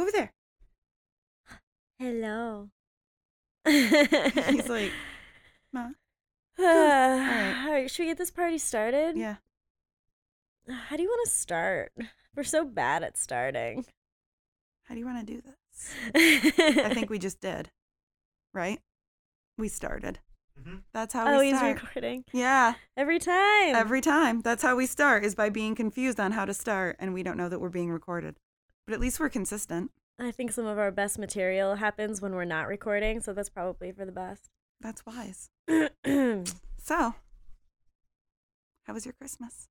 Go over there. Hello. He's like, Ma. all right. all right, should we get this party started? Yeah. How do you want to start? We're so bad at starting. How do you want to do this? I I think we just did. Right? We started. Mhm. That's how Oh, we he's recording yeah. every time. Every time. That's how we start is by being confused on how to start and we don't know that we're being recorded. But at least we're consistent. I think some of our best material happens when we're not recording, so that's probably for the best. That's wise. So, how was your Christmas?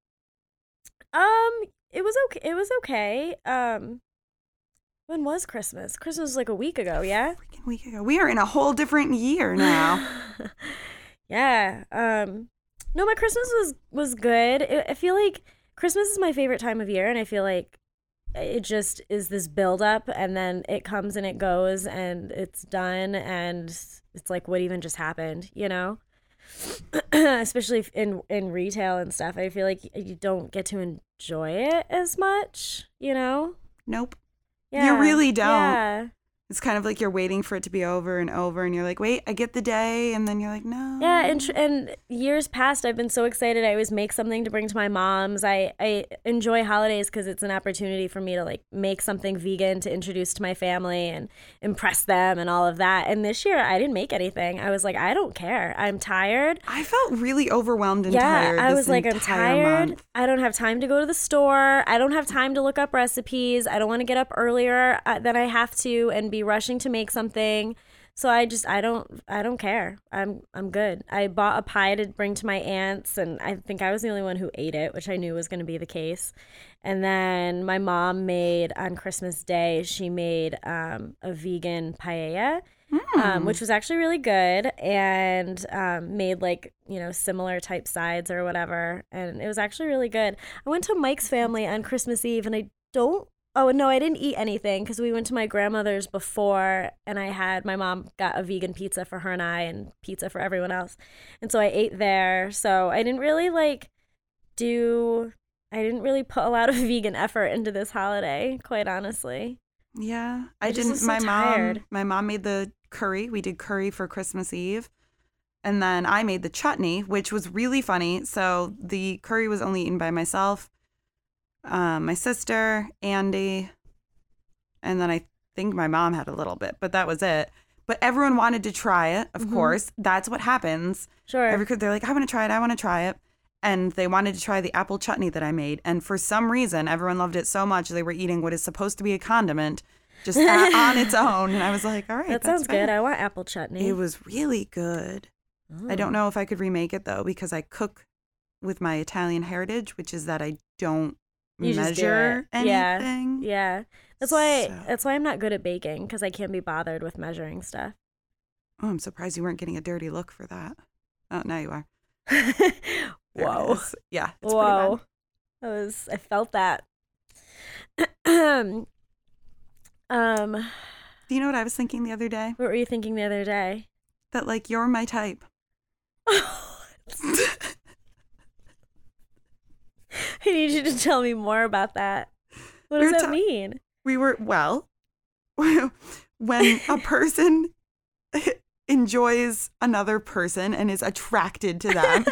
Um, it was okay. It was okay. Um, when was Christmas? Christmas was like a week ago. Yeah. Freaking week ago. We are in a whole different year now. yeah. Um, no, my Christmas was was good. I I feel like Christmas is my favorite time of year, and I feel like it just is this build up, and then it comes and it goes, and it's done, and it's like what even just happened, you know? Especially in in retail and stuff, I feel like you don't get to enjoy it as much, you know? nope. Yeah. really don't. Yeah. It's kind of like you're waiting for it to be over and over, and you're like, wait, I get the day. And then you're like, no. Yeah, and tr- and years past, I've been so excited. I always make something to bring to my mom's. I I enjoy holidays because it's an opportunity for me to like make something vegan to introduce to my family and impress them and all of that. And this year, I didn't make anything. I was like, I don't care. I'm tired. I felt really overwhelmed and yeah, tired. I was like, I'm tired. month. I don't have time to go to the store. I don't have time to look up recipes. I don't want to get up earlier uh, than I have to and be rushing to make something. So I just I don't I don't care. I'm I'm good. I bought a pie to bring to my aunts and I think I was the only one who ate it, which I knew was going to be the case. And then my mom made on Christmas Day, she made um, a vegan paella Hmm. um, which was actually really good and um, made like you know similar type sides or whatever and it was actually really good i went to mike's family on christmas eve and i don't oh no i didn't eat anything because we went to my grandmother's before and i had my mom got a vegan pizza for her and i and pizza for everyone else and so i ate there so i didn't really like do i didn't really put a lot of vegan effort into this holiday quite honestly Yeah, I, I didn't. so my tired. mom, my mom made the curry. We did curry for Christmas Eve, and then I made the chutney, which was really funny. So the curry was only eaten by myself, um, my sister, Andy, and then I think my mom had a little bit, but that was it. But everyone wanted to try it. Of Mhm. course, that's what happens. sure Every kid, they're like, I want to try it. I want to try it. And they wanted to try the apple chutney that I made. And for some reason, everyone loved it so much they were eating what is supposed to be a condiment just a- on its own. And I was like, all right, that sounds good i want apple chutney It was really good. I Oh. don't know if I could remake it though, because I cook with my Italian heritage, which is that I don't You measure it. Yeah. anything. Yeah. That's why So- that's why I'm not good at baking because I can't be bothered with measuring stuff. Oh, I'm surprised you weren't getting a dirty look for that. Oh, now you are. There it Yeah. It's pretty Whoa. I was I felt that. um Do you know what I was thinking the other day? what were you thinking the other day? That like you're my type. I need you to tell me more about that. What does You're that ta- mean? we were well when a person enjoys another person and is attracted to them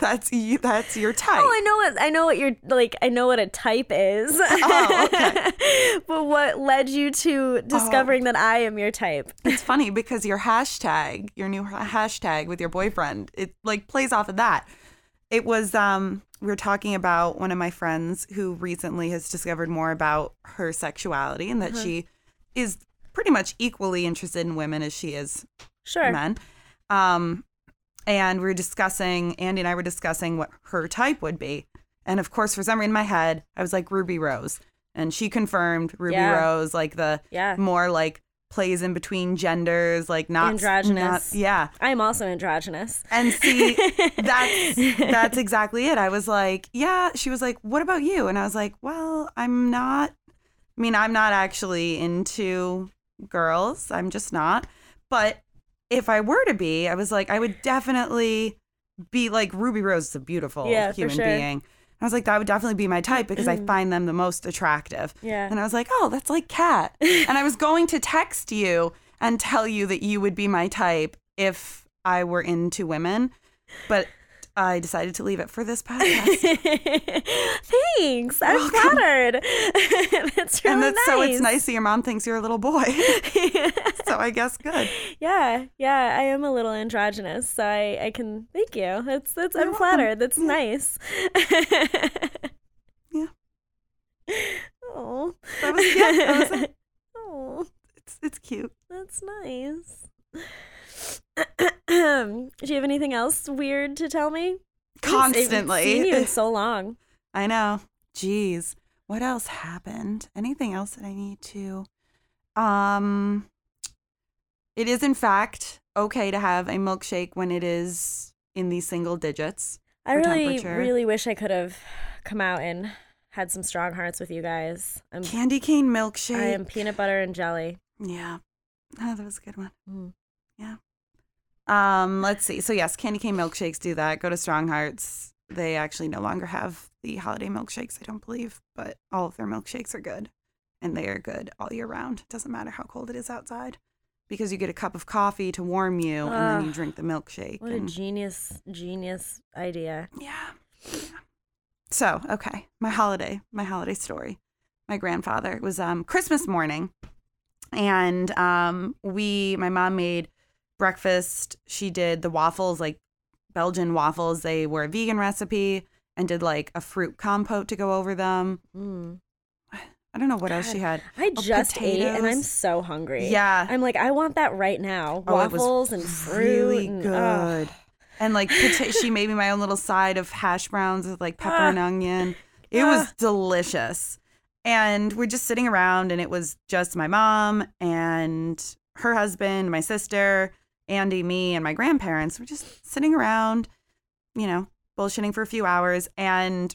that's you that's your type Oh, I know what I know what you're like. I know what a type is. Oh, okay. but what led you to discovering that I am your type? it's funny because your hashtag your new hashtag with your boyfriend it like plays off of that it was um we were talking about one of my friends who recently has discovered more about her sexuality and that Uh-huh. she is pretty much equally interested in women as she is Sure. men. Um, and we were discussing, Andy and I were discussing what her type would be. And of course, for some reason in my head, I was like Ruby Rose. And she confirmed Ruby Yeah. Rose, like the Yeah. more like plays in between genders, like not Androgynous. not- yeah. I am also androgynous. And see, that's that's exactly it. I was like, yeah. She was like, what about you? And I was like, well, I'm not. I mean, I'm not actually into girls. I'm just not. But if I were to be, I was like, I would definitely be like Ruby Rose is a beautiful Yeah, for human sure. being. I was like, that would definitely be my type because I find them the most attractive. Yeah. And I was like, oh, that's like Katt. and I was going to text you and tell you that you would be my type if I were into women, but I decided to leave it for this podcast. Thanks. I'm Welcome. flattered. that's really and that's, nice. so it's nice that your mom thinks you're a little boy. so I guess good. yeah, yeah. I am a little androgynous, so I, I can thank you. That's that's I'm welcome. flattered. That's nice. Yeah. Oh. That was- yeah, that was it. Oh, It's it's cute. that's nice. Do you have anything else weird to tell me? Haven't seen Constantly. you in so long. I know. Jeez. What else happened? Anything else that I need to um it is in fact okay to have a milkshake when it is in the single digits. I really, really wish I could have come out and had some strong hearts with you guys. I'm, Candy cane milkshake. I am peanut butter and jelly. Yeah. Oh, that was a good one. Mm. Um, let's see. So yes, candy cane milkshakes do that. Go to Strong Hearts. They actually no longer have the holiday milkshakes, I don't believe, but all of their milkshakes are good. And they are good all year round. Doesn't matter how cold it is outside. Because you get a cup of coffee to warm you and then you drink the milkshake. What a genius, genius idea. Yeah. yeah. So, okay, my holiday, my holiday story. My grandfather it was um Christmas morning, and um we, my mom made breakfast. She did the waffles, like Belgian waffles. They were a vegan recipe, and did like a fruit compote to go over them. Mm. I don't know what else she had. I Oh, just ate and I'm so hungry. Yeah, I'm like, I want that right now. Oh, Waffles and fruit. really and, good. And like pota- she made me my own little side of hash browns with like pepper Ah. and onion. It was delicious. And we're just sitting around and it was just my mom and her husband, my sister, Andy, me, and my grandparents. We're just sitting around, you know, bullshitting for a few hours and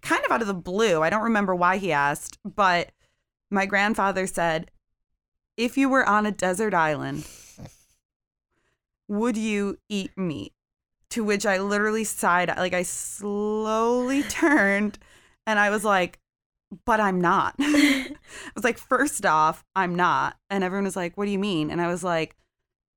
kind of out of the blue. I don't remember why he asked, but my grandfather said, if you were on a desert island, would you eat meat? To which I literally sighed, like I slowly turned and I was like, but I'm not. I was like, first off, I'm not. And everyone was like, what do you mean? And I was like,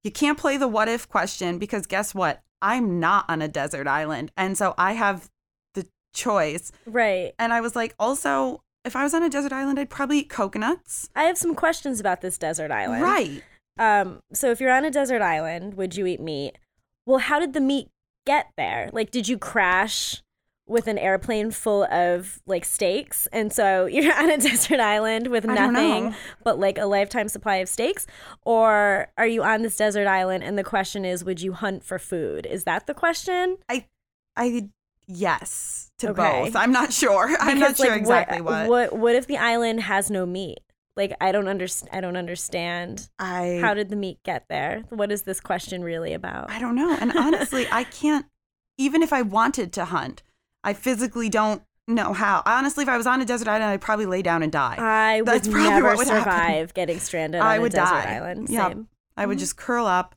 you can't play the what if question because guess what? I'm not on a desert island. And so I have the choice. Right. And I was like, also, if I was on a desert island, I'd probably eat coconuts. I have some questions about this desert island. Right. Um, so if you're on a desert island, would you eat meat? Well, how did the meat get there? Like, did you crash with an airplane full of like steaks? And so you're on a desert island with nothing but like a lifetime supply of steaks? Or are you on this desert island and the question is, would you hunt for food? Is that the question? I, I, yes, to Okay. both. I'm not sure. I'm not Because, sure like, exactly what. What what if the island has no meat? Like I don't understand. I don't understand. I, How did the meat get there? What is this question really about? I don't know. And honestly, I can't, even if I wanted to hunt, I physically don't know how. Honestly, if I was on a desert island, I'd probably lay down and die. I would That's probably never what would happen. survive getting stranded I on would a desert die. island. Yeah. Same. I would Mhm. just curl up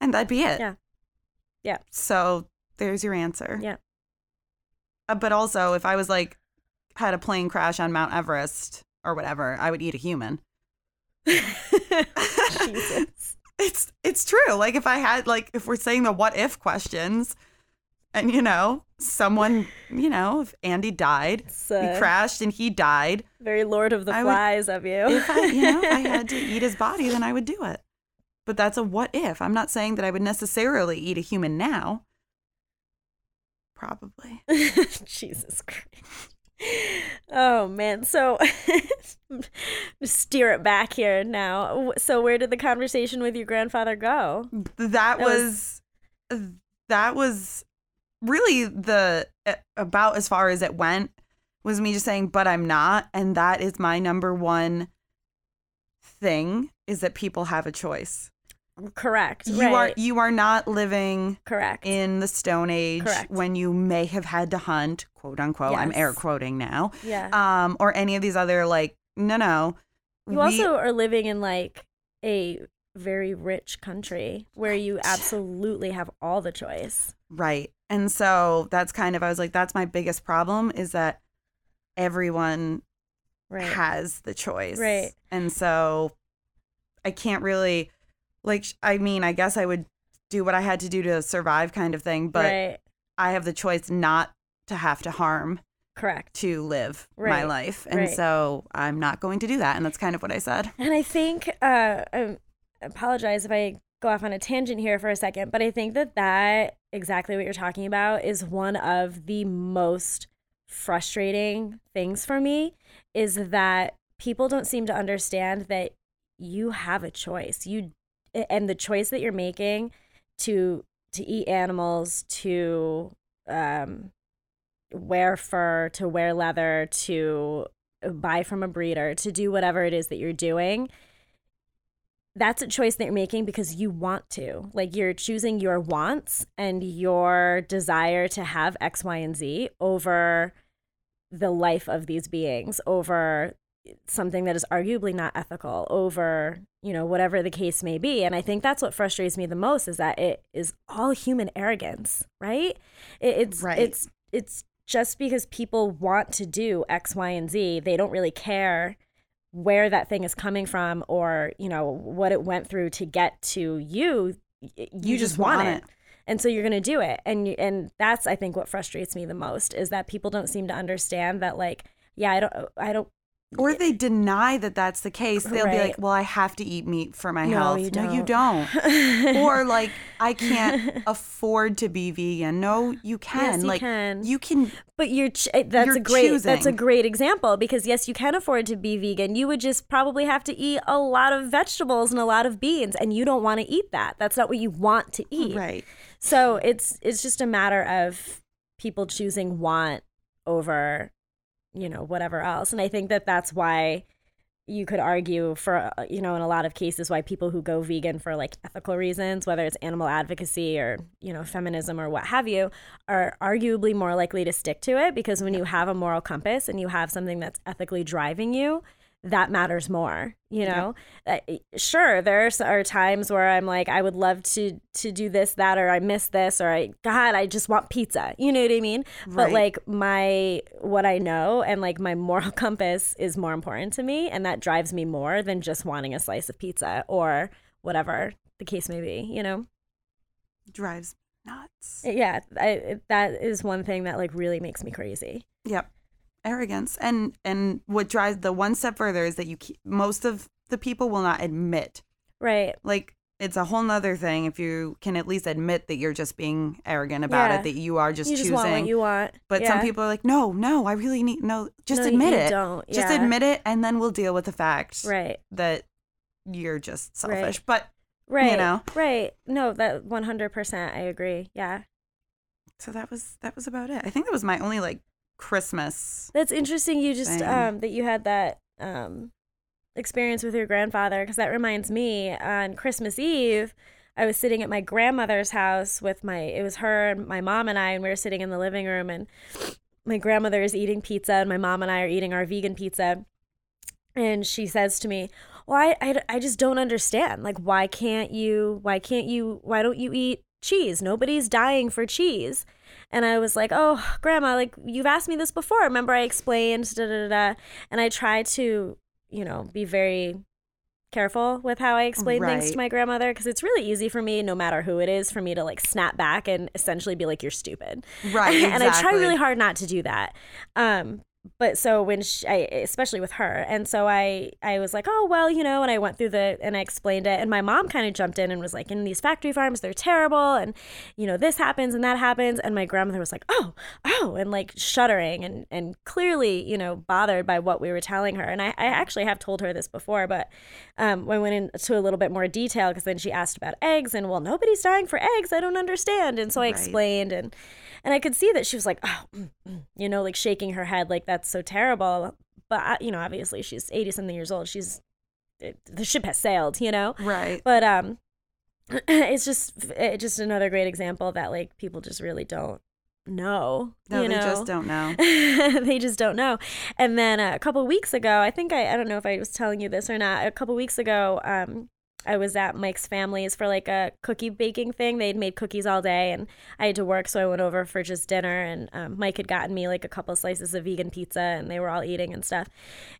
and that'd be it. Yeah. Yeah. So there's your answer. Yeah. Uh, but also, if I was like, had a plane crash on Mount Everest or whatever, I would eat a human. Jesus. It's it's true. Like if I had like if we're saying the what if questions, and you know someone you know if Andy died, he uh, crashed and he died. very Lord of the I would- Flies of you. If I you know if I had to eat his body, then I would do it. But that's a what if. I'm not saying that I would necessarily eat a human now. Probably. Jesus Christ. Oh man. So steer it back here now. So where did the conversation with your grandfather go? That That was that was really the about as far as it went was me just saying but I'm not and that is my number one thing is that people have a choice. Correct. You right. are you are not living correct. in the stone age Correct. when you may have had to hunt, quote unquote. I'm air quoting now. yeah. Um or any of these other like no no. you we- also are living in like a very rich country where you absolutely have all the choice. Right. And so that's kind of I was like that's my biggest problem is that everyone Right. has the choice. Right. And so I can't really like I mean, I guess I would do what I had to do to survive kind of thing, but right. I have the choice not to have to harm Correct. to live my life. And Right. so I'm not going to do that and that's kind of what I said. And I think, uh, I apologize if I go off on a tangent here for a second, but I think that that exactly what you're talking about is one of the most frustrating things for me is that people don't seem to understand that you have a choice. You and the choice that you're making to to eat animals, to um, wear fur, to wear leather, to buy from a breeder, to do whatever it is that you're doing. That's a choice that you're making because you want to. Like you're choosing your wants and your desire to have X, Y, and Z over the life of these beings, over something that is arguably not ethical, over, you know, whatever the case may be. And I think that's what frustrates me the most is that it is all human arrogance, right? It, it's Right. it's it's just because people want to do X, Y, and Z, they don't really care where that thing is coming from or, you know, what it went through to get to you. Y- You, just, want, it. And so you're going to do it. And you, and that's I think what frustrates me the most is that people don't seem to understand that like yeah, I don't I don't Or they deny that that's the case. They'll be like, "Well, I have to eat meat for my No, health." you No, you don't. or like, "I can't afford to be vegan." No, you can. Yes, you like, can. you can. But you're ch- eh, that's You're a great that's a great example because yes, you can afford to be vegan. You would just probably have to eat a lot of vegetables and a lot of beans, and you don't want to eat that. That's not what you want to eat. Right. So it's it's just a matter of people choosing want over, you know, whatever else. And I think that that's why you could argue for uh, you know in a lot of cases why people who go vegan for like ethical reasons whether it's animal advocacy or you know feminism or what have you are arguably more likely to stick to it because when you have a moral compass and you have something that's ethically driving you that matters more you know? Uh, sure there are- times where i'm like i would love to to do this that or i miss this or i god i just want pizza you know what i mean? But like my what i know and like my moral compass is more important to me and that drives me more than just wanting a slice of pizza or whatever the case may be you know? Drives nuts. yeah I, that is one thing that like really makes me crazy. Yep. Arrogance. And and what drives the one step further is that you keep, most of the people will not admit. right Like it's a whole nother thing if you can at least admit that you're just being arrogant about Yeah. it, that you are just you just choosing. want what you want but Yeah. some people are like, no, no, I really need no. Just No, admit it. don't. Just admit it, and then we'll deal with the fact right that you're just selfish. Right. But right you know. right no that 100% i agree yeah so that was that was about it. I think that was my only like Christmas. That's interesting. You just um that you had that um experience with your grandfather because that reminds me on Christmas Eve. I was sitting at my grandmother's house with my it was her and my mom and I and we were sitting in the living room and my grandmother is eating pizza and my mom and I are eating our vegan pizza and she says to me well I, I, I just don't understand like why can't you why can't you why don't you eat cheese nobody's dying for cheese and I was like, "Oh, grandma, like you've asked me this before. Remember I explained da da da." da." And I try to, you know, be very careful with how I explain things to my grandmother because it's really easy for me, no matter who it is, for me to like snap back and essentially be like, "You're stupid." Right. and I try really hard not to do that. Um, but so when she, I, especially with her, and so I, I was like, oh well, you know, and I went through the and I explained it, and my mom kind of jumped in and was like, in these factory farms, they're terrible, and you know, this happens and that happens, and my grandmother was like, oh, oh, and like shuddering and and clearly, you know, bothered by what we were telling her, and I, I actually have told her this before, but um, I went into a little bit more detail because then she asked about eggs, and well, nobody's dying for eggs, I don't understand, and so I Right. explained and and I could see that she was like, oh, mm, mm," you know, like shaking her head, like that's so terrible. But I, you know, obviously she's eighty something years old. She's it, the ship has sailed, you know. Right. But um, it's just it's just another great example that like people just really don't know. No, they know? just don't know. they just don't know. And then uh, a couple weeks ago, I think I I don't know if I was telling you this or not. A couple weeks ago, um, I was at Mike's family's for like a cookie baking thing. They'd made cookies all day, and I had to work, so I went over for just dinner. And um, Mike had gotten me like a couple slices of vegan pizza, and they were all eating and stuff.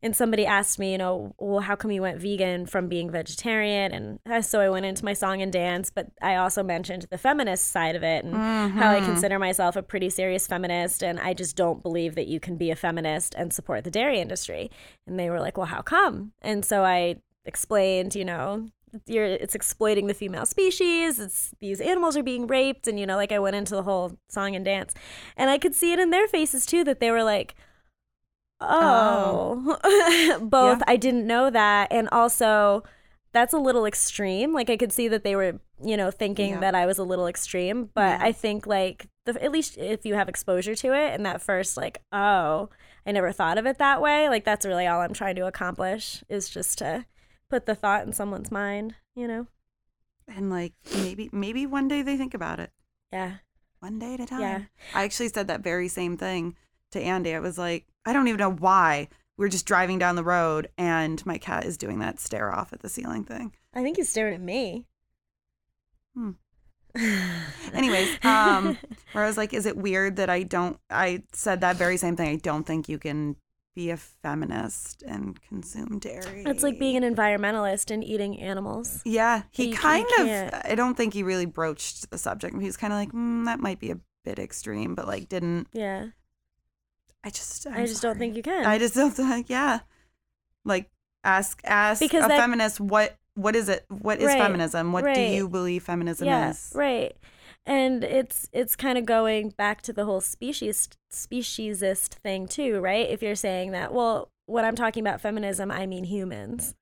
And somebody asked me, you know, well, how come you went vegan from being vegetarian? And uh, so I went into my song and dance, but I also mentioned the feminist side of it and how I consider myself a pretty serious feminist, and I just don't believe that you can be a feminist and support the dairy industry. And they were like, well, how come? And so I explained, you know, you're it's exploiting the female species. It's these animals are being raped, and you know, like I went into the whole song and dance, and I could see it in their faces too that they were like, "Oh, oh. both." Yeah. I didn't know that, and also that's a little extreme. Like I could see that they were, you know, thinking Yeah. that I was a little extreme, but Yeah. I think like the, at least if you have exposure to it, and that first like, oh, I never thought of it that way. Like that's really all I'm trying to accomplish is just to put the thought in someone's mind, you know? And like maybe maybe one day they think about it. Yeah. One day at a time. Yeah. I actually said that very same thing to Andy. I was like, I don't even know why. We are just driving down the road and my cat is doing that stare off at the ceiling thing. I think he's staring at me. Hmm. Anyways, um, where I was like, is it weird that I don't I said that very same thing. I don't think you can be a feminist and consume dairy. It's like being an environmentalist and eating animals. Yeah, he kind of. can't. I don't think he really broached the subject. He was kind of like, mm, that might be a bit extreme, but like didn't. Yeah. I just. i I'm just don't think you can. I just don't think. Yeah, like ask ask Because a that- feminist what what is it? What is Right, feminism? What do you believe feminism yeah, is? right. And it's it's kind of going back to the whole species speciesist thing too, right? If you're saying that, well, when I'm talking about feminism, I mean humans.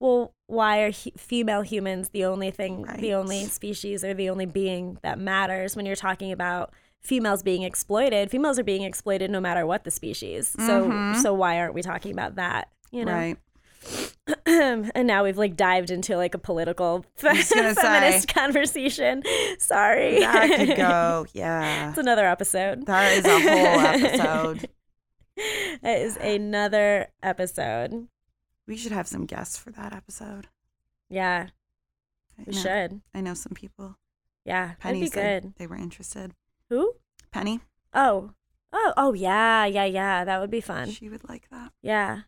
Well, why are hu- female humans the only thing, the only species or the only being that matters when you're talking about females being exploited? Females are being exploited no matter what the species. So Mhm. so why aren't we talking about that? You know. Right. and now we've like dived into like a political feminist conversation. Sorry. That could go. Yeah. it's another episode. That is a whole episode. It is another episode. We should have some guests for that episode. Yeah, I we should. I know some people. Yeah, Penny that'd be said good. they were interested. Who? Penny, Oh. Oh, oh yeah, yeah, yeah. That would be fun. she would like that. Yeah.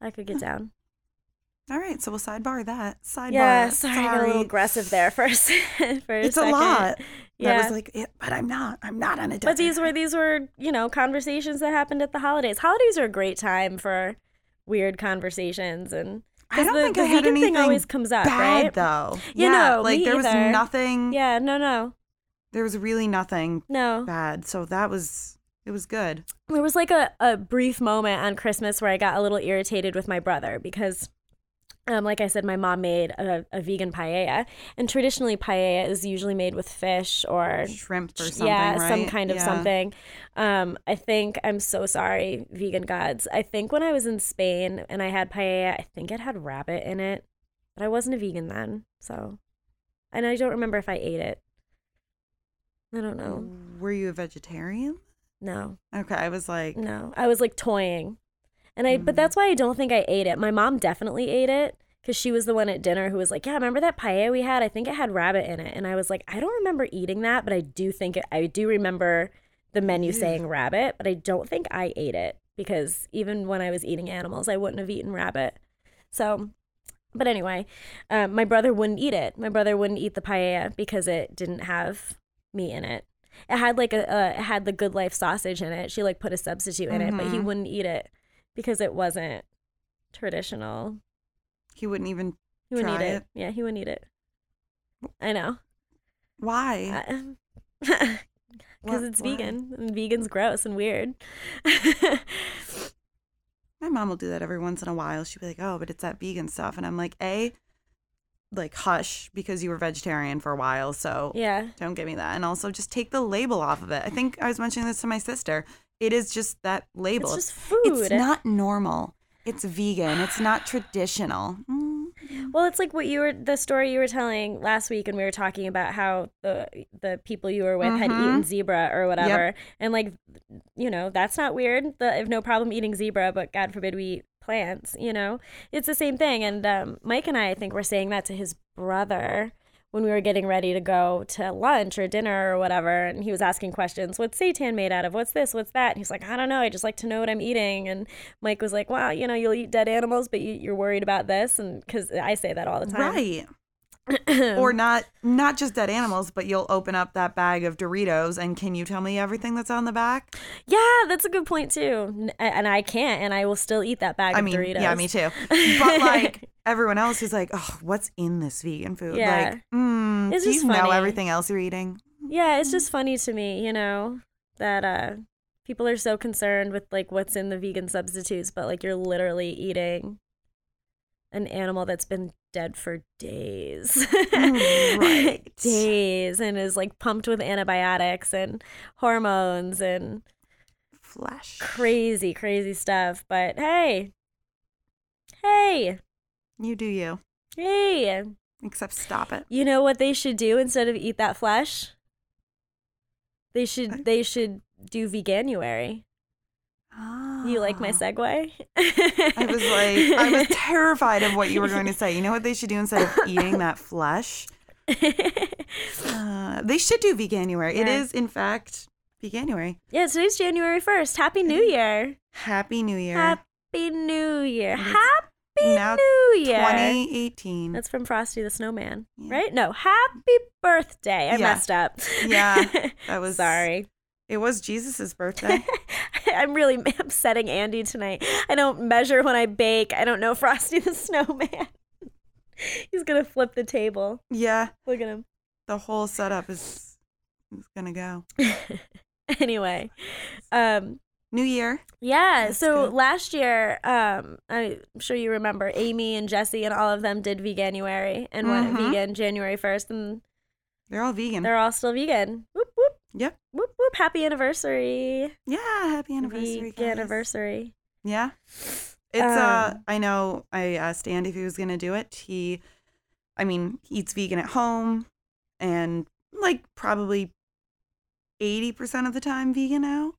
I could get down. All right, so we'll sidebar that. Sidebar. Yeah, sorry, I got a little aggressive there se- for a It's a lot. Yeah. I was like, yeah, but I'm not. I'm not on a Diet. But these were these were you know conversations that happened at the holidays. Holidays are a great time for weird conversations and I don't the, think the I had vegan thing anything always comes up, bad right? though. You yeah, know, like there was either. nothing. Yeah, no, no, There was really nothing no. bad. So that was it was good. There was like a, a brief moment on Christmas where I got a little irritated with my brother because, um, like I said, my mom made a, a vegan paella, and traditionally paella is usually made with fish or Shrimp or something. yeah, some kind of Yeah. something. Um, I think I'm so sorry, vegan gods. I think when I was in Spain and I had paella, I think it had rabbit in it, but I wasn't a vegan then, so and I don't remember if I ate it. I don't know. Were you a vegetarian? No, Okay, I was like, no, I was like toying, and I. But Mm. that's why I don't think I ate it. My mom definitely ate it. Because she was the one at dinner who was like, "Yeah, remember that paella we had? I think it had rabbit in it." And I was like, "I don't remember eating that, but I do think it. I do remember the menu saying rabbit, but I don't think I ate it because even when I was eating animals, I wouldn't have eaten rabbit. So, but anyway, um, my brother wouldn't eat it. My brother wouldn't eat the paella because it didn't have meat in it. It had like a, uh, it had the Good Life sausage in it. She like put a substitute in it, but he Mhm. wouldn't eat it because it wasn't traditional. he wouldn't even. He wouldn't Try eat it. it. Yeah, he wouldn't eat it. I know. Why? Because it's why? vegan. And vegan's gross and weird. My mom will do that every once in a while. She'll be like, "Oh, but it's that vegan stuff," and I'm like, "A, like hush because you were vegetarian for a while, so yeah. don't give me that." And also, just take the label off of it. I think I was mentioning this to my sister. It is just that label. It's just food. It's not normal. It's vegan. It's not traditional. Mm. Well, it's like what you were the story you were telling last week, and we were talking about how the the people you were with had Mhm. eaten zebra or whatever, and like, you know, that's not weird. The, I have no problem eating zebra, but God forbid we eat plants, you know? It's the same thing. And um, Mike and I, I think, were saying that to his brother when we were getting ready to go to lunch or dinner or whatever. And he was asking questions What's seitan made out of? What's this? What's that? And he's like, I don't know. I just like to know what I'm eating. And Mike was like, Wow, you know, you'll eat dead animals, but you, you're worried about this. And because I say that all the time. Right. Or not not just dead animals, but you'll open up that bag of Doritos and can you tell me everything that's on the back? Yeah, that's a good point too. And I can't, and I will still eat that bag I of Doritos. yeah, me too. But like everyone else is like, oh, what's in this vegan food? Yeah. Like, mm, It's do you know everything else you're eating? Yeah, it's just funny to me, you know, that uh people are so concerned with like what's in the vegan substitutes, but like you're literally eating an animal that's been dead for days. Mm, right. days and is like pumped with antibiotics and hormones and Flesh. crazy, crazy stuff. But hey. Hey. You do you. Hey. Except stop it. You know what they should do instead of eat that flesh? They should they should do veganuary. You like my Ah. segue? I was like, I was terrified of what you were going to say. You know what they should do instead of eating that flesh? Uh, they should do veganuary. It Yeah. is, in fact, veganuary. yeah, today's January 1st. Happy New Year. Happy New Year. Happy New Year. Happy now New Year. 2018. That's from Frosty the Snowman, Yeah. right? No, happy birthday. I Yeah. messed up. Yeah, that was Sorry. It was Jesus's birthday. I'm really upsetting Andy tonight. I don't measure when I bake. I don't know Frosty the Snowman. He's going to flip the table. yeah, Look at him. the whole setup is, is gonna go. anyway, um, New Year. yeah. That's so good. last year, um, I'm sure you remember Amy and Jesse and all of them did Veganuary and went Mhm. vegan January 1st, and They're all vegan. they're all still vegan. Whoop yep. whoop whoop! Happy anniversary! Yeah. Happy anniversary. Guys. anniversary. Yeah. It's uh Um, I know I asked Andy if he was gonna do it. He I mean, he eats vegan at home and like probably eighty percent of the time vegan out.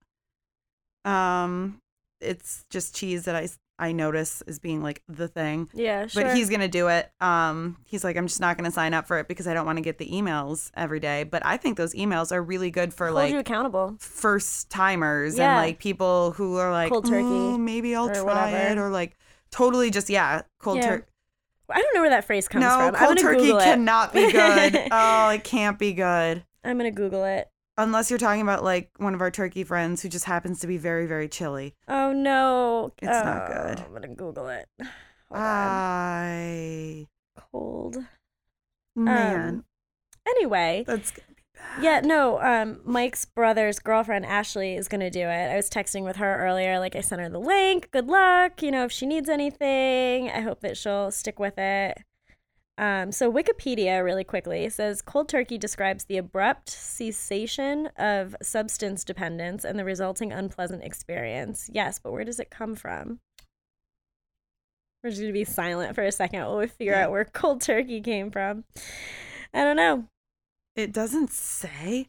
Um it's just cheese that I I notice as being like the thing. Yeah, sure. But he's gonna do it. Um, he's like, I'm just not gonna sign up for it because I don't want to get the emails every day. But I think those emails are really good for hold like you accountable. first timers Yeah. and like people who are like Cold turkey "Oh, maybe I'll try whatever. it or like totally just yeah cold Yeah. turkey I don't know where that phrase comes no from. I'm cold turkey Google it. cannot be good oh it can't be good I'm gonna Google it. Unless you're talking about like one of our turkey friends who just happens to be very very chilly Oh no, It's not Oh, good. I'm gonna Google it. Hold on. Cold. man Um, Anyway, that's bad yeah, no. Um, Mike's brother's girlfriend Ashley is gonna do it. I was texting with her earlier. Like I sent her the link. Good luck. You know, if she needs anything, I hope that she'll stick with it. Um, so Wikipedia, really quickly, says cold turkey describes the abrupt cessation of substance dependence and the resulting unpleasant experience. Yes, but where does it come from? We're just gonna be silent for a second while we figure Yeah. out where cold turkey came from. I don't know. it doesn't say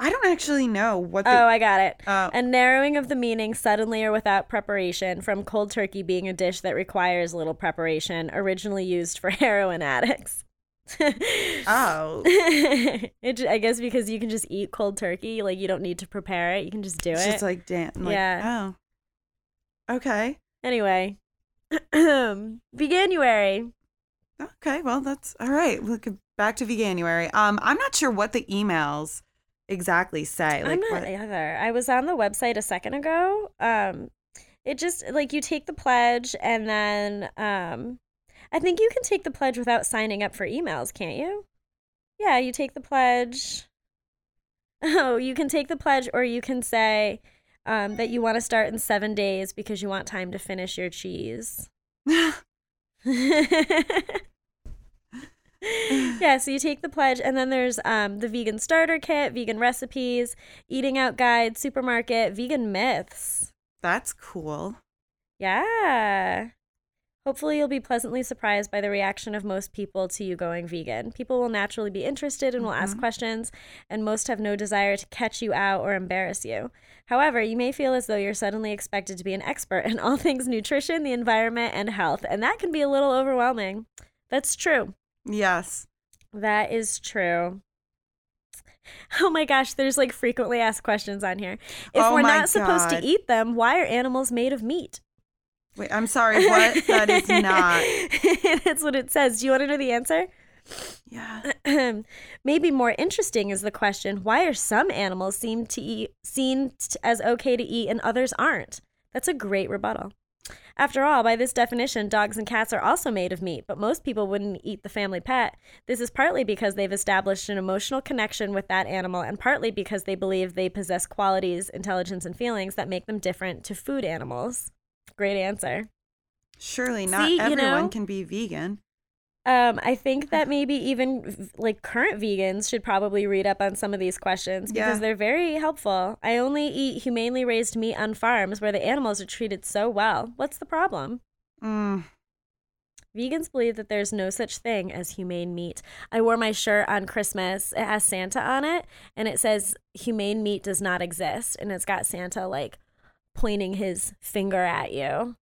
I don't actually know what the Oh, I got it. uh, A narrowing of the meaning suddenly or without preparation from cold turkey being a dish that requires little preparation, originally used for heroin addicts. oh it, I guess because you can just eat cold turkey, like you don't need to prepare it, you can just do it's it. just like dan like, Yeah. oh okay anyway, Veganuary. Okay, well that's all right. We'll get back to veganuary. Um, I'm not sure what the emails exactly say. Like I'm not what, either. I was on the website a second ago. Um, it just like you take the pledge and then um, I think you can take the pledge without signing up for emails, can't you? Yeah, you take the pledge. Oh, you can take the pledge, or you can say um, that you want to start in seven days because you want time to finish your cheese. yeah, so you take the pledge, and then there's um, the vegan starter kit, vegan recipes, eating out guide, supermarket, vegan myths. that's cool. Yeah. Hopefully, you'll be pleasantly surprised by the reaction of most people to you going vegan. People will naturally be interested and will ask questions, and most have no desire to catch you out or embarrass you. However, you may feel as though you're suddenly expected to be an expert in all things nutrition, the environment, and health, and that can be a little overwhelming. That's true. Yes. That is true. Oh my gosh, there's like frequently asked questions on here. If Oh we're not supposed to eat them, why are animals made of meat? Wait, I'm sorry. What? That is not. That's what it says. Do you want to know the answer? Yeah. Maybe more interesting is the question why are some animals seem to eat, seen t- as okay to eat and others aren't? That's a great rebuttal. After all, by this definition, dogs and cats are also made of meat, but most people wouldn't eat the family pet. This is partly because they've established an emotional connection with that animal, and partly because they believe they possess qualities, intelligence, and feelings that make them different to food animals. Great answer. Surely not See, you everyone know- can be vegan. Um, I think that maybe even like current vegans should probably read up on some of these questions because Yeah. they're very helpful. I only eat humanely raised meat on farms where the animals are treated so well. What's the problem? Mm. Vegans believe that there's no such thing as humane meat. I wore my shirt on Christmas. It has Santa on it, and it says humane meat does not exist. And it's got Santa like pointing his finger at you.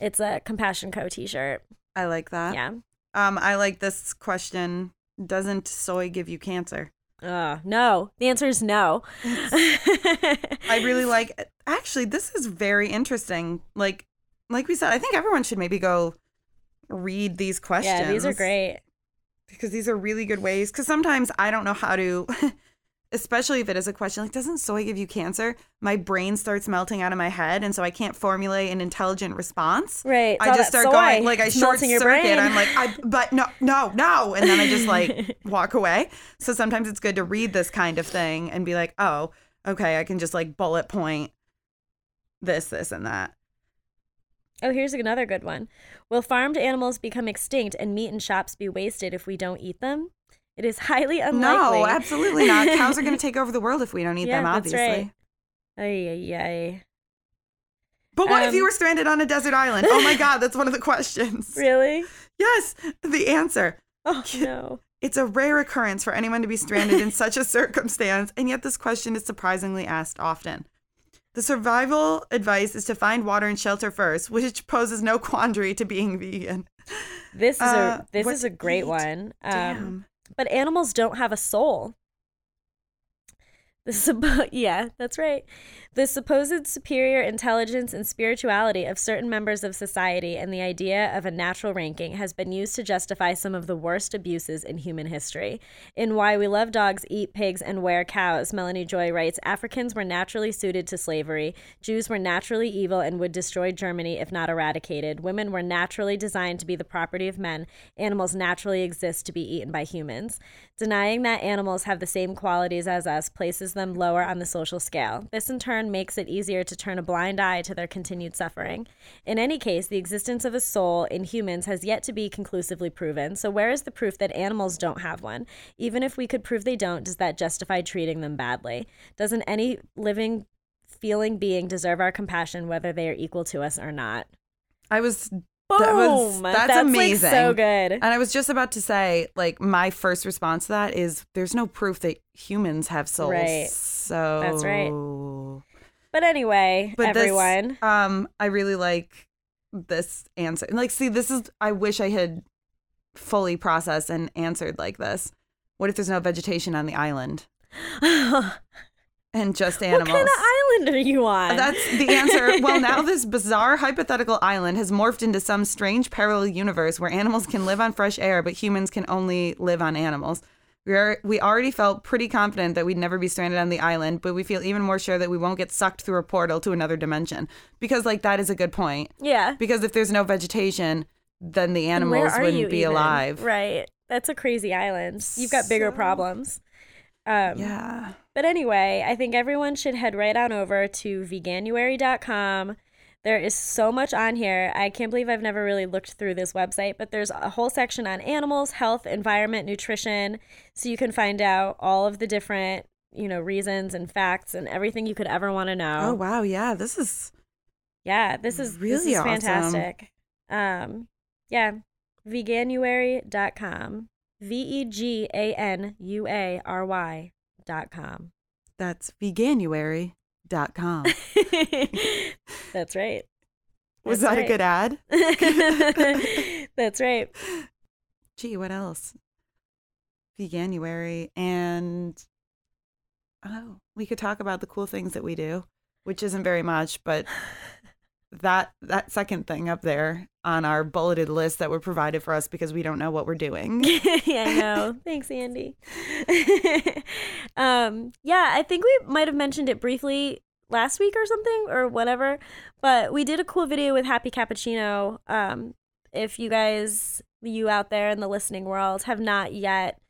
It's a Compassion Co t shirt. I like that. Yeah. Um, I like this question. Doesn't soy give you cancer? Uh, no. The answer is no. I really like. Actually, this is very interesting. Like, like we said, I think everyone should maybe go read these questions. Yeah, these are great. because these are really good ways. Because sometimes I don't know how to, especially if it is a question like, "Doesn't soy give you cancer?" My brain starts melting out of my head, and so I can't formulate an intelligent response. Right. I just start soy. going like I short circuit. brain. I'm like, I but no, no, no, and then I just like walk away. So sometimes it's good to read this kind of thing and be like, oh, okay, I can just like bullet point this, this, and that. Oh, here's another good one. Will farmed animals become extinct and meat in shops be wasted if we don't eat them? It is highly unlikely. No, absolutely not. Cows are going to take over the world if we don't eat Yeah, them. that's Obviously. right. Ay, ay, ay. But what if Um, you were stranded on a desert island? Oh my God, that's one of the questions. Really? Yes, the answer. Oh, no. It's a rare occurrence for anyone to be stranded in such a circumstance, and yet this question is surprisingly asked often. The survival advice is to find water and shelter first, which poses no quandary to being vegan. This is Uh, a this is a great eat? one. Um, Damn. But animals don't have a soul. The suppo- yeah, that's right. The supposed superior intelligence and spirituality of certain members of society and the idea of a natural ranking has been used to justify some of the worst abuses in human history. In Why We Love Dogs, Eat Pigs, and Wear Cows, Melanie Joy writes Africans were naturally suited to slavery, Jews were naturally evil and would destroy Germany if not eradicated, women were naturally designed to be the property of men, animals naturally exist to be eaten by humans. Denying that animals have the same qualities as us places them lower on the social scale. This, in turn, makes it easier to turn a blind eye to their continued suffering. In any case, the existence of a soul in humans has yet to be conclusively proven, so where is the proof that animals don't have one? Even if we could prove they don't, does that justify treating them badly? Doesn't any living, feeling being deserve our compassion, whether they are equal to us or not? I was Boom! That was- that's like, amazing. so good. and I was just about to say, like, my first response to that is there's no proof that humans have souls. Right. So That's right. But anyway, But this- everyone. Um, I really like this answer. Like, see, this is I wish I had fully processed and answered like this. What if there's no vegetation on the island and just animals? What kind of island are you on? That's the answer. Well, now this bizarre hypothetical island has morphed into some strange parallel universe where animals can live on fresh air, but humans can only live on animals. We are we already felt pretty confident that we'd never be stranded on the island, but we feel even more sure that we won't get sucked through a portal to another dimension. Because like that is a good point. yeah. Because if there's no vegetation, then the animals wouldn't be even? alive. Right. That's a crazy island. You've got bigger So- problems. Um, Yeah. But anyway, I think everyone should head right on over to veganuary.com. There is so much on here. I can't believe I've never really looked through this website, but there's a whole section on animals, health, environment, nutrition. So you can find out all of the different, you know, reasons and facts and everything you could ever want to know. Oh wow, yeah. This is Yeah, this is this Really is awesome. fantastic. Um, Yeah. Veganuary.com. V E G A N U A R Y.com. That's V E G A N U A R Y dot com. That's right. Was That's that right. a good ad? That's right. Gee, what else? Veganuary and oh, we could talk about the cool things that we do, which isn't very much, but that that second thing up there on our bulleted list that were provided for us because we don't know what we're doing. yeah, I know. Thanks, Andy. um, yeah, I think we might have mentioned it briefly last week or something or whatever, but we did a cool video with Happy Cappuccino. Um, if you guys, you out there in the listening world, have not yet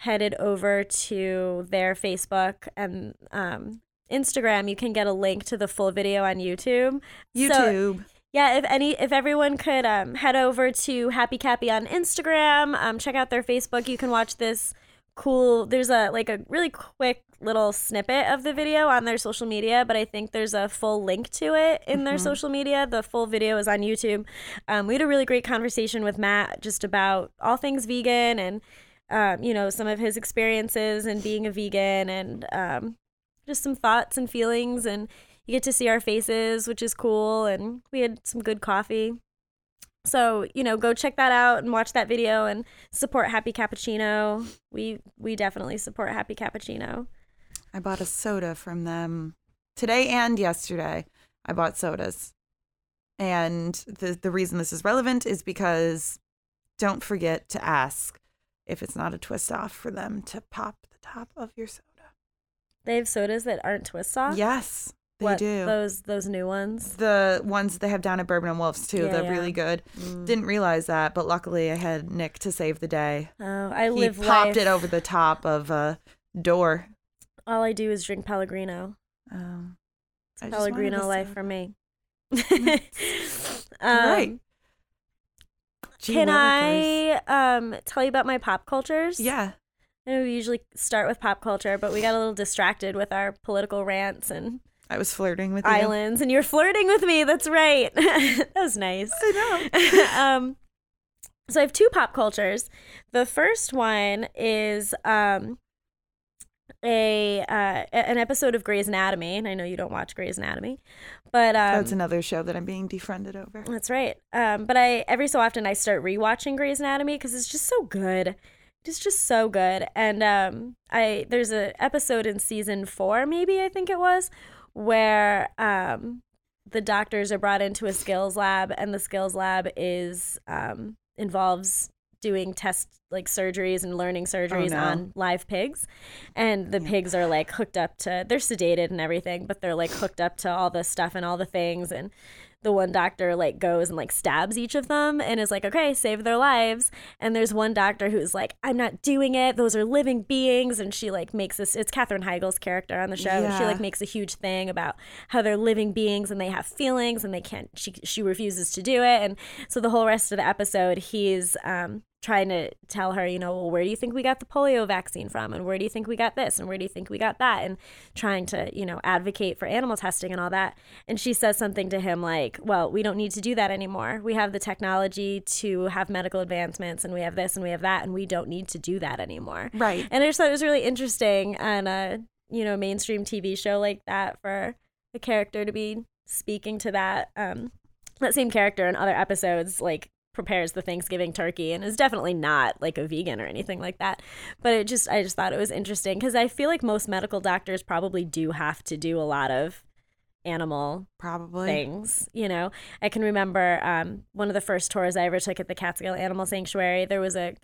headed over to their Facebook and um, Instagram, you can get a link to the full video on YouTube. So- YouTube. Yeah, if any, if everyone could um, head over to Happy Cappy on Instagram, um, check out their Facebook. You can watch this cool. There's a like a really quick little snippet of the video on their social media, but I think there's a full link to it in their Mhm. social media. The full video is on YouTube. Um, we had a really great conversation with Matt just about all things vegan and um, you know some of his experiences and being a vegan and um, just some thoughts and feelings and you get to see our faces, which is cool. And we had some good coffee. So, you know, go check that out and watch that video and support Happy Cappuccino. We we definitely support Happy Cappuccino. I bought a soda from them today and yesterday. I bought sodas. And the the reason this is relevant is because don't forget to ask if it's not a twist off for them to pop the top of your soda. They have sodas that aren't twist off. Yes, they what, do. Those those new ones. the ones they have down at Bourbon and Wolf's too. Yeah, they're yeah. really good. Mm. Didn't realize that, but luckily I had Nick to save the day. Oh, I he live popped life. it over the top of a door. All I do is drink Pellegrino. Um, It's I just wanted Pellegrino life for me. right. Um, Gee Can. I um tell you about my pop cultures? Yeah. I know we usually start with pop culture, but we got a little distracted with our political rants and I was flirting with you. islands, and you're flirting with me. That's right. that was nice. I know. um, so I have two pop cultures. The first one is um, a uh, an episode of Grey's Anatomy, and I know you don't watch Grey's Anatomy, but um, That's another show that I'm being defriended over. that's right. Um, but I every so often I start rewatching Grey's Anatomy because it's just so good. It's just so good. And um, I there's an episode in season four, maybe I think it was, where um, the doctors are brought into a skills lab, and the skills lab is um, involves doing test like surgeries and learning surgeries no. on live pigs and the Yeah. pigs are like hooked up to they're sedated and everything but they're like hooked up to all the stuff and all the things and the one doctor like goes and like stabs each of them and is like okay save their lives. And there's one doctor who's like i'm not doing it. Those are living beings. And she like makes this it's katherine heigl's character on the show. And she like makes a huge thing about how they're living beings and they have feelings and they can't she she refuses to do it. And so the whole rest of the episode he's um trying to tell her you know well where do you think we got the polio vaccine from? And where do you think we got this? And where do you think we got that? And trying to you know advocate for animal testing and all that. And she says something to him like well we don't need to do that anymore. We have the technology to have medical advancements and we have this and we have that and we don't need to do that anymore. Right. and I just thought it was really interesting on a you know mainstream TV show like that for a character to be speaking to that. Um, that same character in other episodes like prepares the Thanksgiving turkey and is definitely not like a vegan or anything like that. But it just I just thought it was interesting because I feel like most medical doctors probably do have to do a lot of animal Probably. things. You know, I can remember um, one of the first tours I ever took at the Catskill Animal Sanctuary. There was a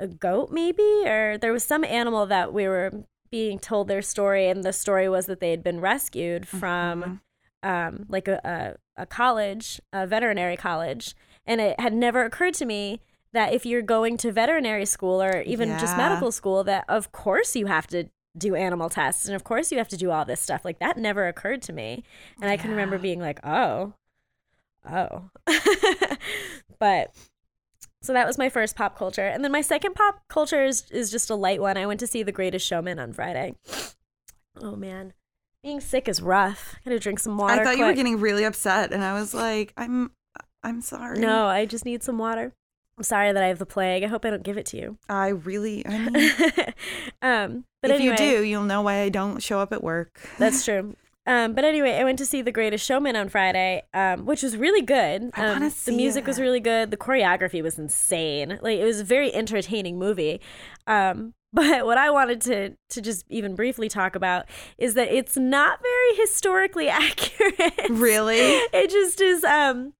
a goat, maybe, or there was some animal that we were being told their story, and the story was that they had been rescued from Mhm. um, like a, a a college, a veterinary college, and it had never occurred to me. That if you're going to veterinary school or even just medical school, that of course you have to do animal tests and of course you have to do all this stuff. Like that never occurred to me. And I can remember being like, oh, oh. but so that was my first pop culture. And then my second pop culture is, is just a light one. I went to see The Greatest Showman on Friday. Oh man. Being sick is rough. Gotta drink some water. I thought you were getting really upset, and I was like, I'm. I'm sorry. No, I just need some water. I'm sorry that I have the plague. I hope I don't give it to you. I really. I mean, um, but if anyway, you do, you'll know why I don't show up at work. That's true. Um, but anyway, I went to see The Greatest Showman on Friday, um, which was really good. I Um, the music was really good. The choreography was insane. Like it was a very entertaining movie. Um, but what I wanted to to just even briefly talk about is that it's not very historically accurate. Really? it just is. Um,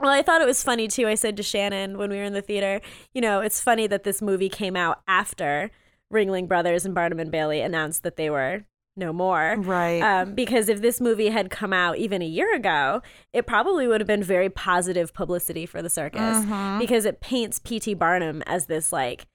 well, I thought it was funny too. I said to Shannon when we were in the theater, you know, it's funny that this movie came out after Ringling Brothers and Barnum and Bailey announced that they were no more. Right. Um, because if this movie had come out even a year ago, it probably would have been very positive publicity for the circus Mhm. because it paints P.T. Barnum as this like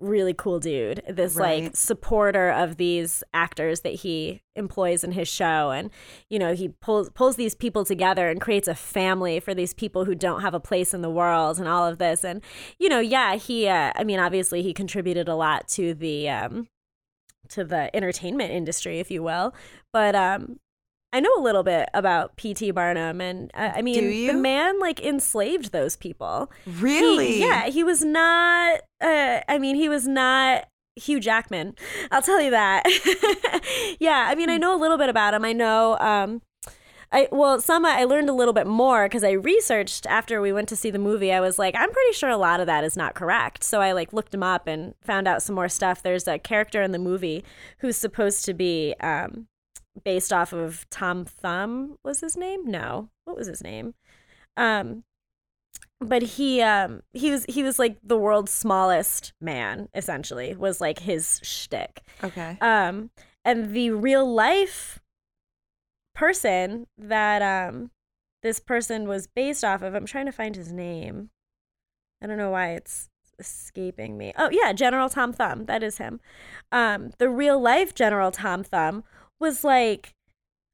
really cool dude, this like supporter of these actors that he employs in his show, and you know he pulls pulls these people together and creates a family for these people who don't have a place in the world, and all of this, and you know, yeah, he, uh, I mean, obviously he contributed a lot to the um, to the entertainment industry, if you will, but um. I know a little bit about P.T. Barnum, and uh, I mean, the man like enslaved those people. He- really? yeah, he was not. Uh, I mean, he was not Hugh Jackman. I'll tell you that. yeah, I mean, I know a little bit about him. I know. Um, I well, some I learned a little bit more because I researched after we went to see the movie. I was like, I'm pretty sure a lot of that is not correct. So I like looked him up and found out some more stuff. There's a character in the movie who's supposed to be um, based off of Tom Thumb. Was his name? No, what was his name? Um, but he um he was he was like the world's smallest man essentially was like his shtick. Okay. Um, and the real life person that um this person was based off of, I'm trying to find his name. I don't know why it's escaping me. Oh yeah, General Tom Thumb. That is him. Um, the real life General Tom Thumb was like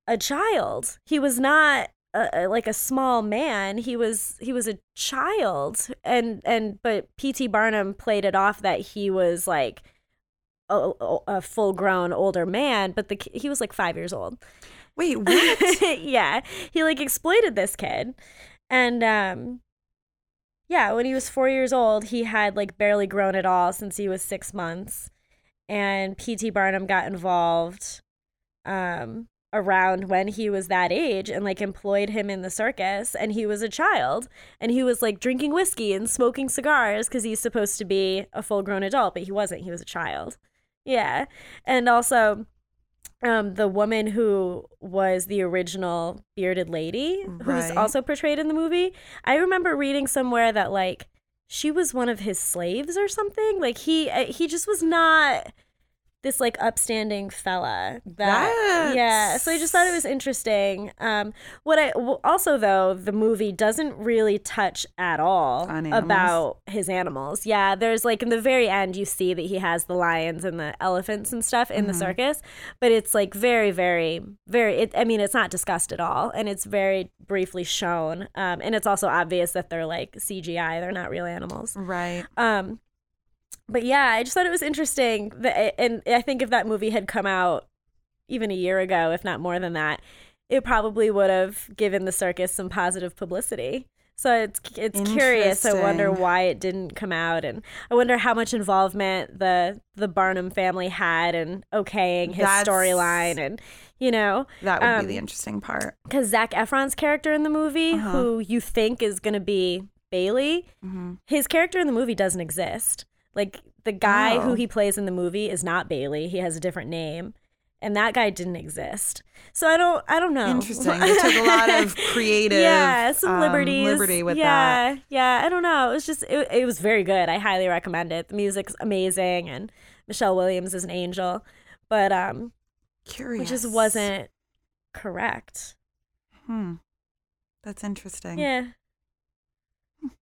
a child. He was not a, like a small man. He was he was a child, and and but P.T. Barnum played it off that he was like a, a- a full grown older man, but the he was like five years old. Wait, what? yeah, he like exploited this kid, and um, yeah, when he was four years old, he had like barely grown at all since he was six months, and P.T. Barnum got involved, um, around when he was that age and like employed him in the circus, and he was a child, and he was like drinking whiskey and smoking cigars because he's supposed to be a full grown adult, but he wasn't. He was a child. Yeah, and also um, the woman who was the original bearded lady, who's also portrayed in the movie. I remember reading somewhere that like she was one of his slaves or something. Like he uh, he just was not this like upstanding fella. That yeah. So I just thought it was interesting. Um, what I also though the movie doesn't really touch at all about his animals. Yeah, there's like in the very end you see that he has the lions and the elephants and stuff in the Mhm. circus, but it's like very, very, very. It, I mean, it's not discussed at all, and it's very briefly shown. Um, and it's also obvious that they're like CGI; they're not real animals. right. Um, but yeah, I just thought it was interesting that, and I think if that movie had come out even a year ago, if not more than that, it probably would have given the circus some positive publicity. So it's it's curious. I wonder why it didn't come out, and I wonder how much involvement the the Barnum family had in okaying his storyline, and you know, That would Um, be the interesting part. because Zac Efron's character in the movie, Uh-huh. who you think is going to be Bailey, hmm his character in the movie doesn't exist. Like the guy who Oh. he plays in the movie is not Bailey. He has a different name. And that guy didn't exist. So I don't I don't know. Interesting. They took a lot of creative, Yeah, some um, liberties. liberty with yeah, Yeah, I don't know. It was just it, it was very good. I highly recommend it. The music's amazing and Michelle Williams is an angel. But um Curious. it just wasn't correct. Hmm. That's interesting. Yeah.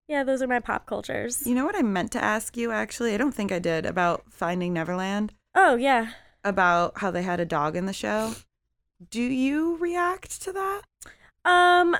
Yeah, those are my pop cultures. You know what I meant to ask you actually? I don't think I did about Finding Neverland, Oh, yeah. about how they had a dog in the show. Do you react to that? Um,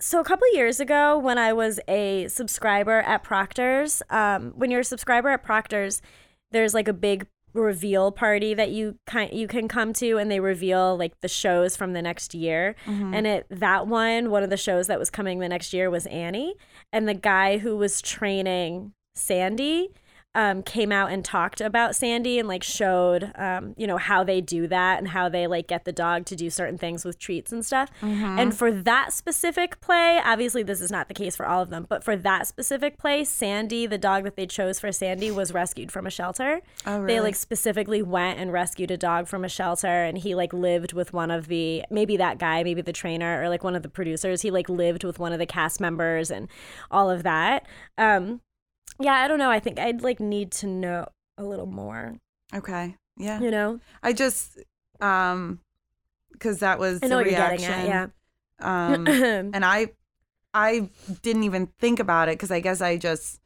so a couple years ago, when I was a subscriber at Proctor's, um, when you're a subscriber at Proctor's, there's like a big reveal party that you kind you can come to and they reveal like the shows from the next year Mm-hmm. and it that one one of the shows that was coming the next year was Annie and the guy who was training Sandy um, came out and talked about Sandy and like showed um, you know how they do that and how they like get the dog to do certain things with treats and stuff Mm-hmm. and for that specific play obviously this is not the case for all of them but for that specific play Sandy the dog that they chose for Sandy was rescued from a shelter Oh, really? they like specifically went and rescued a dog from a shelter and he like lived with one of the maybe that guy maybe the trainer or like one of the producers he like lived with one of the cast members and all of that um yeah i don't know i think i'd like need to know a little more okay. Yeah. you know I just um because that was i know the what you're reaction. getting at Um and I I didn't even think about it because I guess I just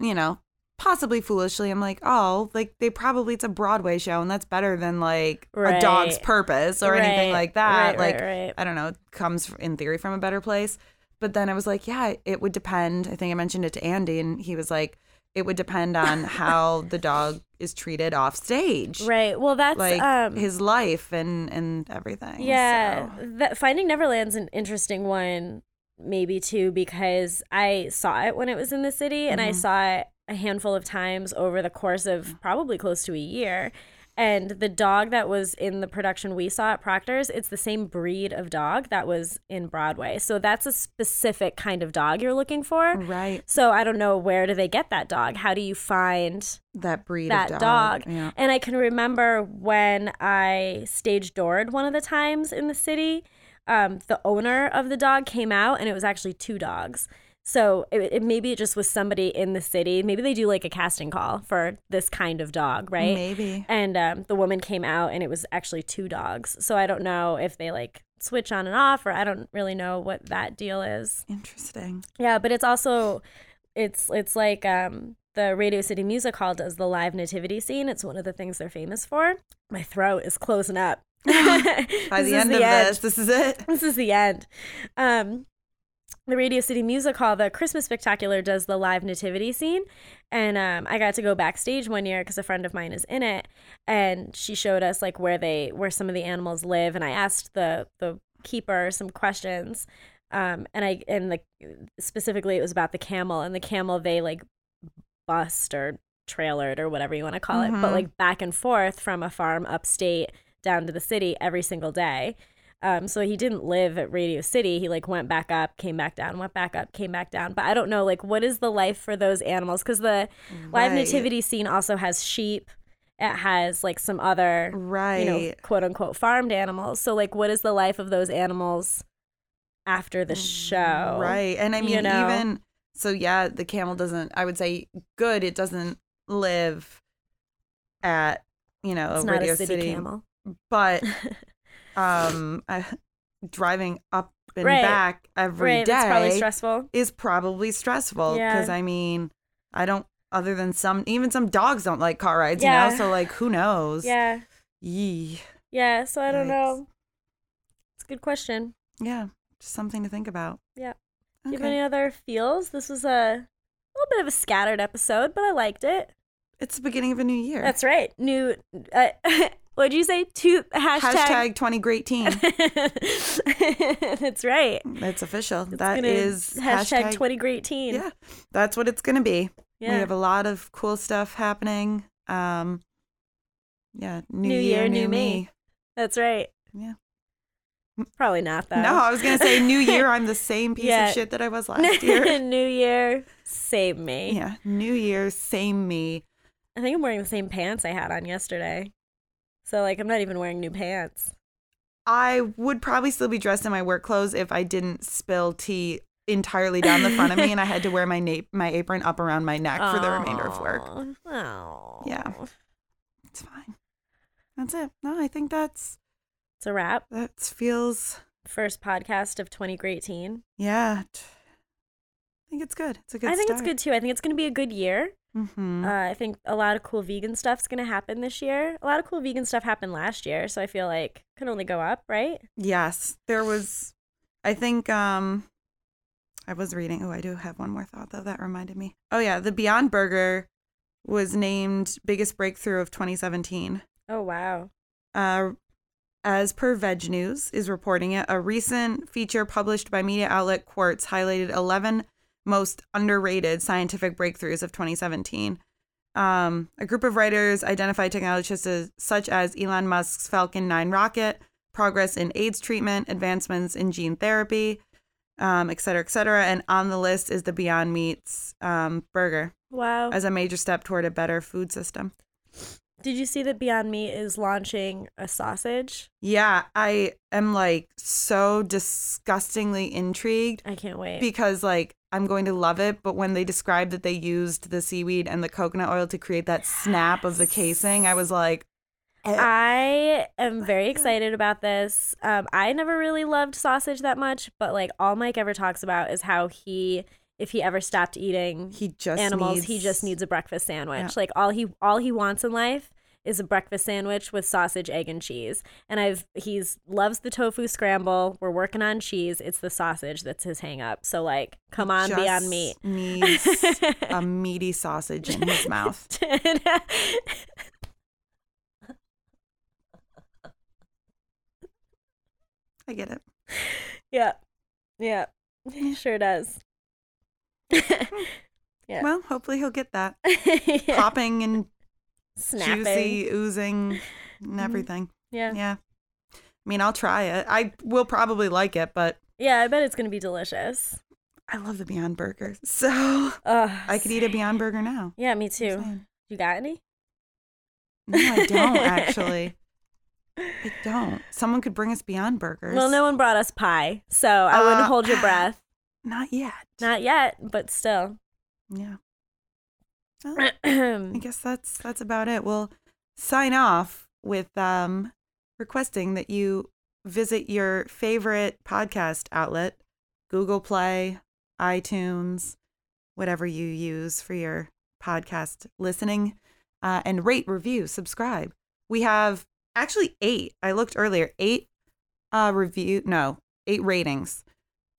you know possibly foolishly I'm like oh like they probably it's a Broadway show and that's better than like a dog's purpose or anything like that right, like right, right. I don't know it comes in theory from a better place but then I was like yeah it would depend I think I mentioned it to Andy and he was like it would depend on how the dog is treated off stage right well that's like um his life and and everything Yeah, so. that Finding Neverland's an interesting one, maybe too, because I saw it when it was in the city, and I Mhm. saw it a handful of times over the course of probably close to a year. And the dog that was in the production we saw at Proctor's, it's the same breed of dog that was in Broadway. So that's a specific kind of dog you're looking for. right So I don't know where do they get that dog? How do you find that breed that of dog. dog, Yeah. And I can remember when I stage doored one of the times in the city, um, the owner of the dog came out and it was actually two dogs. So it, it maybe it just was somebody in the city. Maybe they do like a casting call for this kind of dog, right? Maybe. And um, the woman came out and it was actually two dogs. So I don't know if they like switch on and off or I don't really know what that deal is. Interesting. Yeah, but it's also it's it's like um the Radio City Music Hall does the live nativity scene. It's one of the things they're famous for. My throat is closing up. By the end of this, this is it. This is the end. Um the Radio City Music Hall, the Christmas Spectacular does the live nativity scene. And um, I got to go backstage one year because a friend of mine is in it. And she showed us like where they where some of the animals live. And I asked the the keeper some questions. Um, and I and like specifically it was about the camel and the camel they like bust or trailered or whatever you want to call it, but Mhm. like back and forth from a farm upstate down to the city every single day. Um, so he didn't live at Radio City. He like went back up, came back down, went back up, came back down. But I don't know, like, what is the life for those animals? Because the live nativity scene also has sheep. It has like some other, Right. you know, quote unquote farmed animals. So like, what is the life of those animals after the show? Right. And I you mean, know? even so, yeah, the camel doesn't, I would say, good. It doesn't live at, you know, It's radio city, city. camel. But um, I, driving up and Right. back every day right. That's probably stressful. is probably stressful. Yeah. Because I mean, I don't, other than some, even some dogs don't like car rides, Yeah. you know? So, like, who knows? Yeah. Yee. Yeah. So I don't Yikes. know. It's a good question. Yeah. Just something to think about. Yeah. Do you have any other feels? This was a little bit of a scattered episode, but I liked it. It's the beginning of a new year. That's right. New. Uh, what'd you say? Two hashtag. Hashtag 20 great teen. That's right. It's official. It's That gonna- hashtag, twenty great teen. Yeah, that's what it's gonna be. Yeah. We have a lot of cool stuff happening. Um, yeah, new, New year, year, new new me. me. That's right. Yeah. Probably not though. No, I was gonna say new year. I'm the same piece Yeah. of shit that I was last year. New year, same me. yeah, new year, same me. I think I'm wearing the same pants I had on yesterday. So like I'm not even wearing new pants. I would probably still be dressed in my work clothes if I didn't spill tea entirely down the front of me and I had to wear my na- my apron up around my neck for the remainder of work. Oh. Yeah. It's fine. That's it. No, I think that's It's a wrap. that feels First podcast of 20 Great Teen. yeah. t- I think it's good. It's a good. I think it's good too. I think it's going to be a good year. Mm-hmm. Uh, I think a lot of cool vegan stuff's going to happen this year. A lot of cool vegan stuff happened last year, so I feel like it can only go up, right? yes, there was. I think um, I was reading. Oh, I do have one more thought though. That reminded me. Oh yeah, the Beyond Burger was named biggest breakthrough of 2017. Oh wow. Uh, as per VegNews is reporting it, a recent feature published by media outlet Quartz highlighted 11 most underrated scientific breakthroughs of 2017. Um, a group of writers identified technologies as, such as Elon Musk's Falcon 9 rocket, progress in AIDS treatment, advancements in gene therapy, um, et cetera, et cetera. And on the list is the Beyond Meats um, burger Wow. as a major step toward a better food system. Did you see that Beyond Meat is launching a sausage? Yeah, I am like so disgustingly intrigued I can't wait. because like I'm going to love it. But when they described that they used the seaweed and the coconut oil to create that snap of the casing, I was like, eh, I am very excited about this. Um, I never really loved sausage that much, but like all Mike ever talks about is how he, if he ever stopped eating he just animals, he just needs a breakfast sandwich. Yeah. Like all he all he wants in life is a breakfast sandwich with sausage, egg, and cheese. And I've he's loves the tofu scramble. We're working on cheese. It's the sausage that's his hang up. So like, come on, just Beyond Meat. needs a meaty sausage in his mouth. I get it. yeah, yeah, he sure does. Yeah. Well, hopefully he'll get that Yeah. popping and Snapping. juicy, oozing, and everything. Yeah. Yeah. I mean, I'll try it. I will probably like it, but Yeah, I bet it's gonna be delicious. I love the Beyond Burger. So Ugh, I could eat a Beyond Burger now. Yeah, me too. You got any? No, I don't actually. I don't. Someone could bring us Beyond Burgers. Well, no one brought us pie, so I wouldn't Uh, hold your breath. Not yet. Not yet, but still. Yeah. Well, I guess that's that's about it. We'll sign off with um requesting that you visit your favorite podcast outlet, Google Play, iTunes, whatever you use for your podcast listening, uh, and rate, review, subscribe. We have actually eight. I looked earlier, eight uh review no, eight ratings,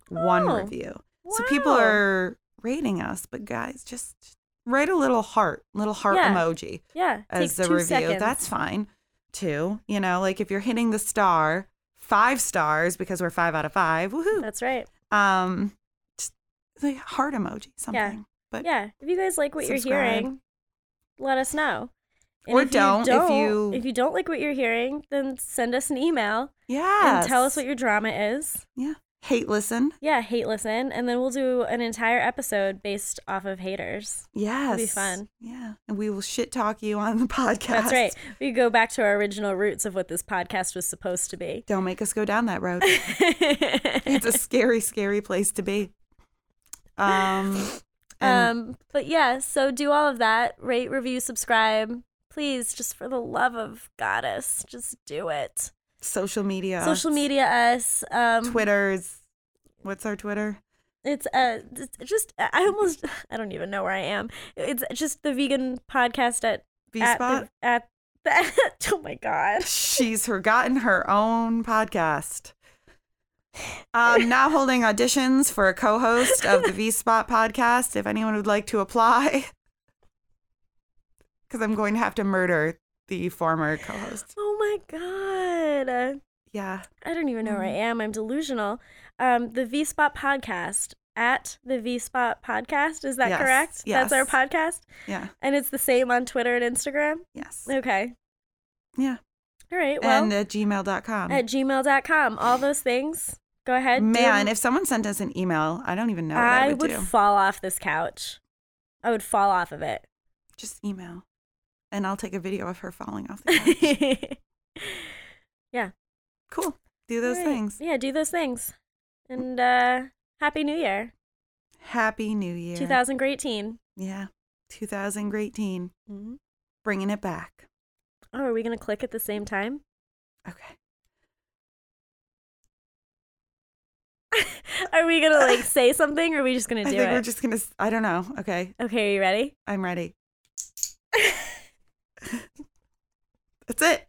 one Oh, review. So people are rating us, but guys, just write a little heart, little heart Yeah. emoji yeah, as two review. seconds. That's fine too. You know, like if you're hitting the star, five stars because we're five out of five. Woohoo! That's right. Um, just like heart emoji, something. But Yeah, if you guys like what you're hearing, let us know. Or if don't, if don't- you- if you don't like what you're hearing, then send us an email yeah, and tell us what your drama is. yeah hate listen. Yeah, hate listen, and then we'll do an entire episode based off of haters. Yes, be fun. Yeah, and we will shit talk you on the podcast. That's right. We go back to our original roots of what this podcast was supposed to be. Don't make us go down that road. it's a scary, scary place to be. Um, um, but yeah, so do all of that. Rate, review, subscribe. Please, just for the love of goddess, just do it. Social media, Social media us. Um, Twitter's. What's our Twitter? It's uh, just I almost I don't even know where I am. It's just the vegan podcast at V at Spot. the, at the, oh my god. She's forgotten her own podcast. Um, now holding auditions for a co-host of the V Spot podcast. If anyone would like to apply, because I'm going to have to murder the former co-host. Oh my god. Yeah, I don't even know where I Mm-hmm. am. I'm delusional. Um, the V Spot podcast at the V Spot podcast. Is that Yes, correct? That's our podcast, yeah, and it's the same on Twitter and Instagram. yes, Okay. yeah. All right. Well, and at gmail.com. at gmail.com. All those things. Go ahead. do if someone sent us an email, I don't even know what I, I would, would fall off this couch. I would fall off of it. Just email, and I'll take a video of her falling off the couch. cool. Do those right. things. Yeah, do those things. And uh happy new year. Happy New Year. 2018. Yeah. 2018. Mm-hmm. Bringing it back. Oh, are we going to click at the same time? Okay. are we going to like say something or are we just gonna do I think it? we're just going to, I don't know. Okay. Okay, are you ready? I'm ready. That's it.